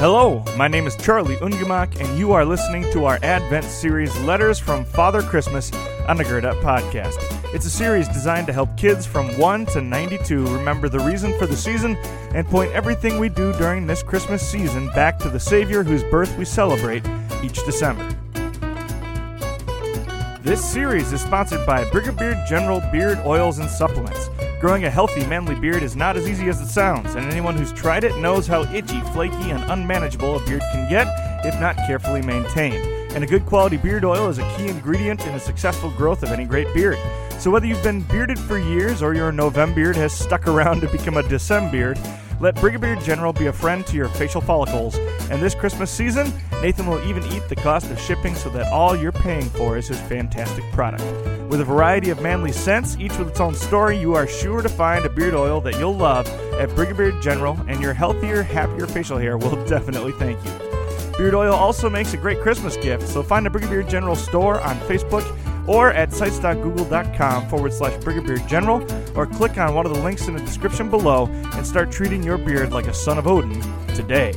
Hello, my name is Charlie Ungemak, and you are listening to our Advent series, Letters from Father Christmas, on the Gird Up Podcast. It's a series designed to help kids from 1 to 92 remember the reason for the season and point everything we do during this Christmas season back to the Savior whose birth we celebrate each December. This series is sponsored by Brigadier General Beard Oils and Supplements. Growing a healthy, manly beard is not as easy as it sounds, and anyone who's tried it knows how itchy, flaky, and unmanageable a beard can get if not carefully maintained. And a good quality beard oil is a key ingredient in the successful growth of any great beard. So whether you've been bearded for years or your November beard has stuck around to become a December beard, let Brigadier General be a friend to your facial follicles. And this Christmas season, Nathan will even eat the cost of shipping so that all you're paying for is his fantastic product. With a variety of manly scents, each with its own story, you are sure to find a beard oil that you'll love at Brigadier General, and your healthier, happier facial hair will definitely thank you. Beard oil also makes a great Christmas gift, so find a Brigadier General store on Facebook or at sites.google.com forward slash Brigadier General, or click on one of the links in the description below and start treating your beard like a son of Odin today.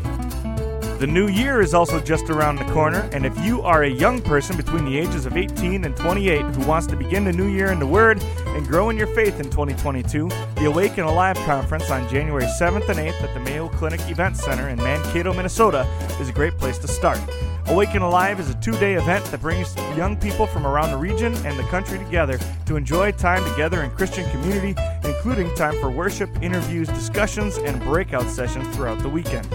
The new year is also just around the corner, and if you are a young person between the ages of 18 and 28 who wants to begin the new year in the Word and grow in your faith in 2022, the Awaken Alive Conference on January 7th and 8th at the Mayo Clinic Event Center in Mankato, Minnesota is a great place to start. Awaken Alive is a two day event that brings young people from around the region and the country together to enjoy time together in Christian community, including time for worship, interviews, discussions, and breakout sessions throughout the weekend.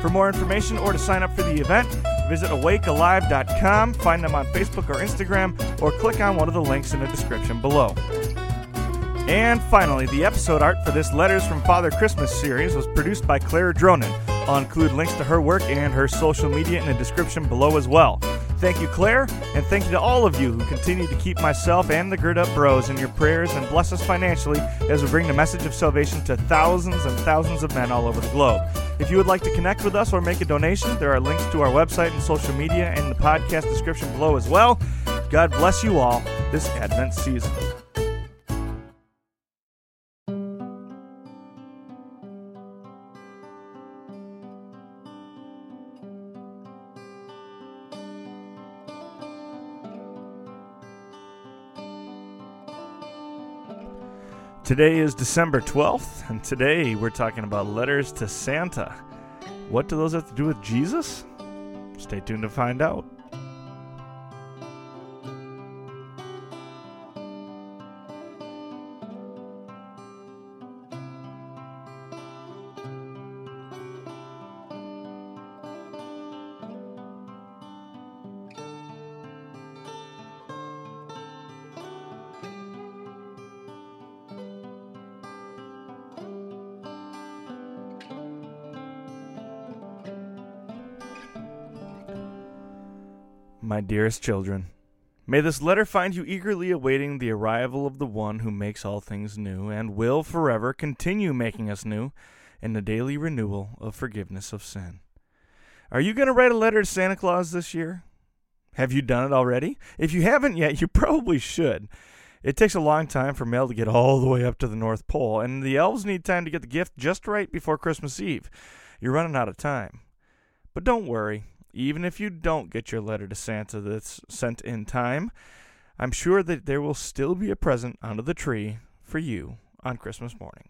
For more information or to sign up for the event, visit awakealive.com, find them on Facebook or Instagram, or click on one of the links in the description below. And finally, the episode art for this Letters from Father Christmas series was produced by Claire Dronin. I'll include links to her work and her social media in the description below as well. Thank you, Claire, and thank you to all of you who continue to keep myself and the Gird Up Bros in your prayers and bless us financially as we bring the message of salvation to thousands and thousands of men all over the globe. If you would like to connect with us or make a donation, there are links to our website and social media in the podcast description below as well. God bless you all this Advent season. Today is December 12th, and today we're talking about letters to Santa. What do those have to do with Jesus? Stay tuned to find out. My dearest children, may this letter find you eagerly awaiting the arrival of the one who makes all things new and will forever continue making us new in the daily renewal of forgiveness of sin. Are you going to write a letter to Santa Claus this year? Have you done it already? If you haven't yet, you probably should. It takes a long time for mail to get all the way up to the North Pole, and the elves need time to get the gift just right before Christmas Eve. You're running out of time. But don't worry, even if you don't get your letter to Santa that's sent in time, I'm sure that there will still be a present under the tree for you on Christmas morning.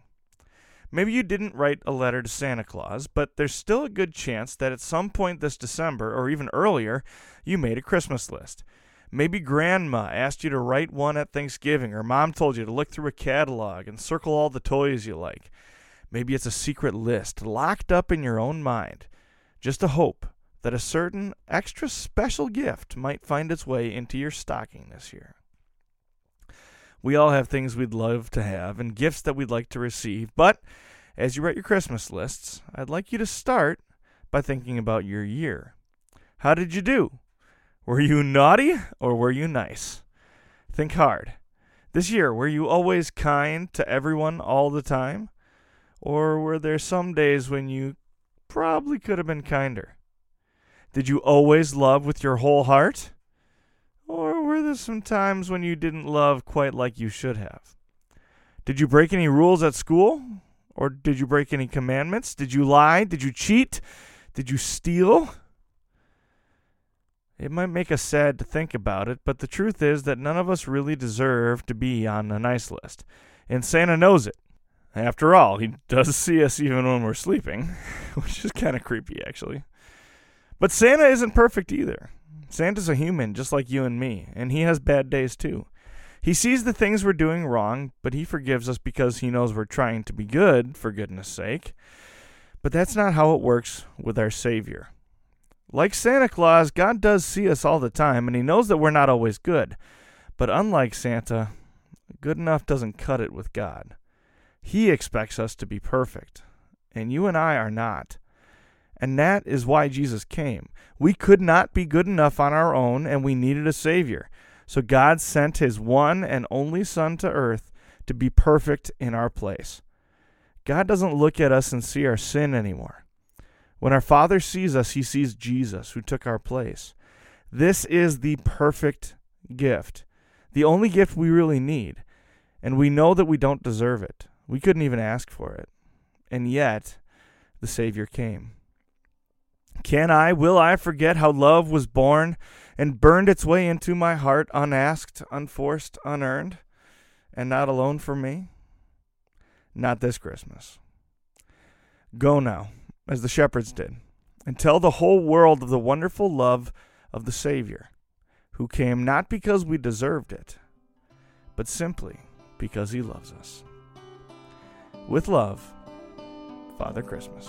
Maybe you didn't write a letter to Santa Claus, but there's still a good chance that at some point this December, or even earlier, you made a Christmas list. Maybe grandma asked you to write one at Thanksgiving, or mom told you to look through a catalog and circle all the toys you like. Maybe it's a secret list locked up in your own mind. Just a hope that a certain extra special gift might find its way into your stocking this year. We all have things we'd love to have and gifts that we'd like to receive, but as you write your Christmas lists, I'd like you to start by thinking about your year. How did you do? Were you naughty or were you nice? Think hard. This year, were you always kind to everyone all the time? Or were there some days when you probably could have been kinder? Did you always love with your whole heart? Or were there some times when you didn't love quite like you should have? Did you break any rules at school? Or did you break any commandments? Did you lie? Did you cheat? Did you steal? It might make us sad to think about it, but the truth is that none of us really deserve to be on the nice list. And Santa knows it. After all, he does see us even when we're sleeping, which is kind of creepy, actually. But Santa isn't perfect either. Santa's a human just like you and me, and he has bad days too. He sees the things we're doing wrong, but he forgives us because he knows we're trying to be good, for goodness sake. But that's not how it works with our Savior. Like Santa Claus, God does see us all the time, and he knows that we're not always good. But unlike Santa, good enough doesn't cut it with God. He expects us to be perfect, and you and I are not. And that is why Jesus came. We could not be good enough on our own, and we needed a Savior. So God sent His one and only Son to earth to be perfect in our place. God doesn't look at us and see our sin anymore. When our Father sees us, He sees Jesus, who took our place. This is the perfect gift, the only gift we really need. And we know that we don't deserve it. We couldn't even ask for it. And yet, the Savior came. Can I, will I forget how love was born and burned its way into my heart, unasked, unforced, unearned, and not alone for me? Not this Christmas. Go now, as the shepherds did, and tell the whole world of the wonderful love of the Savior, who came not because we deserved it, but simply because he loves us. With love, Father Christmas.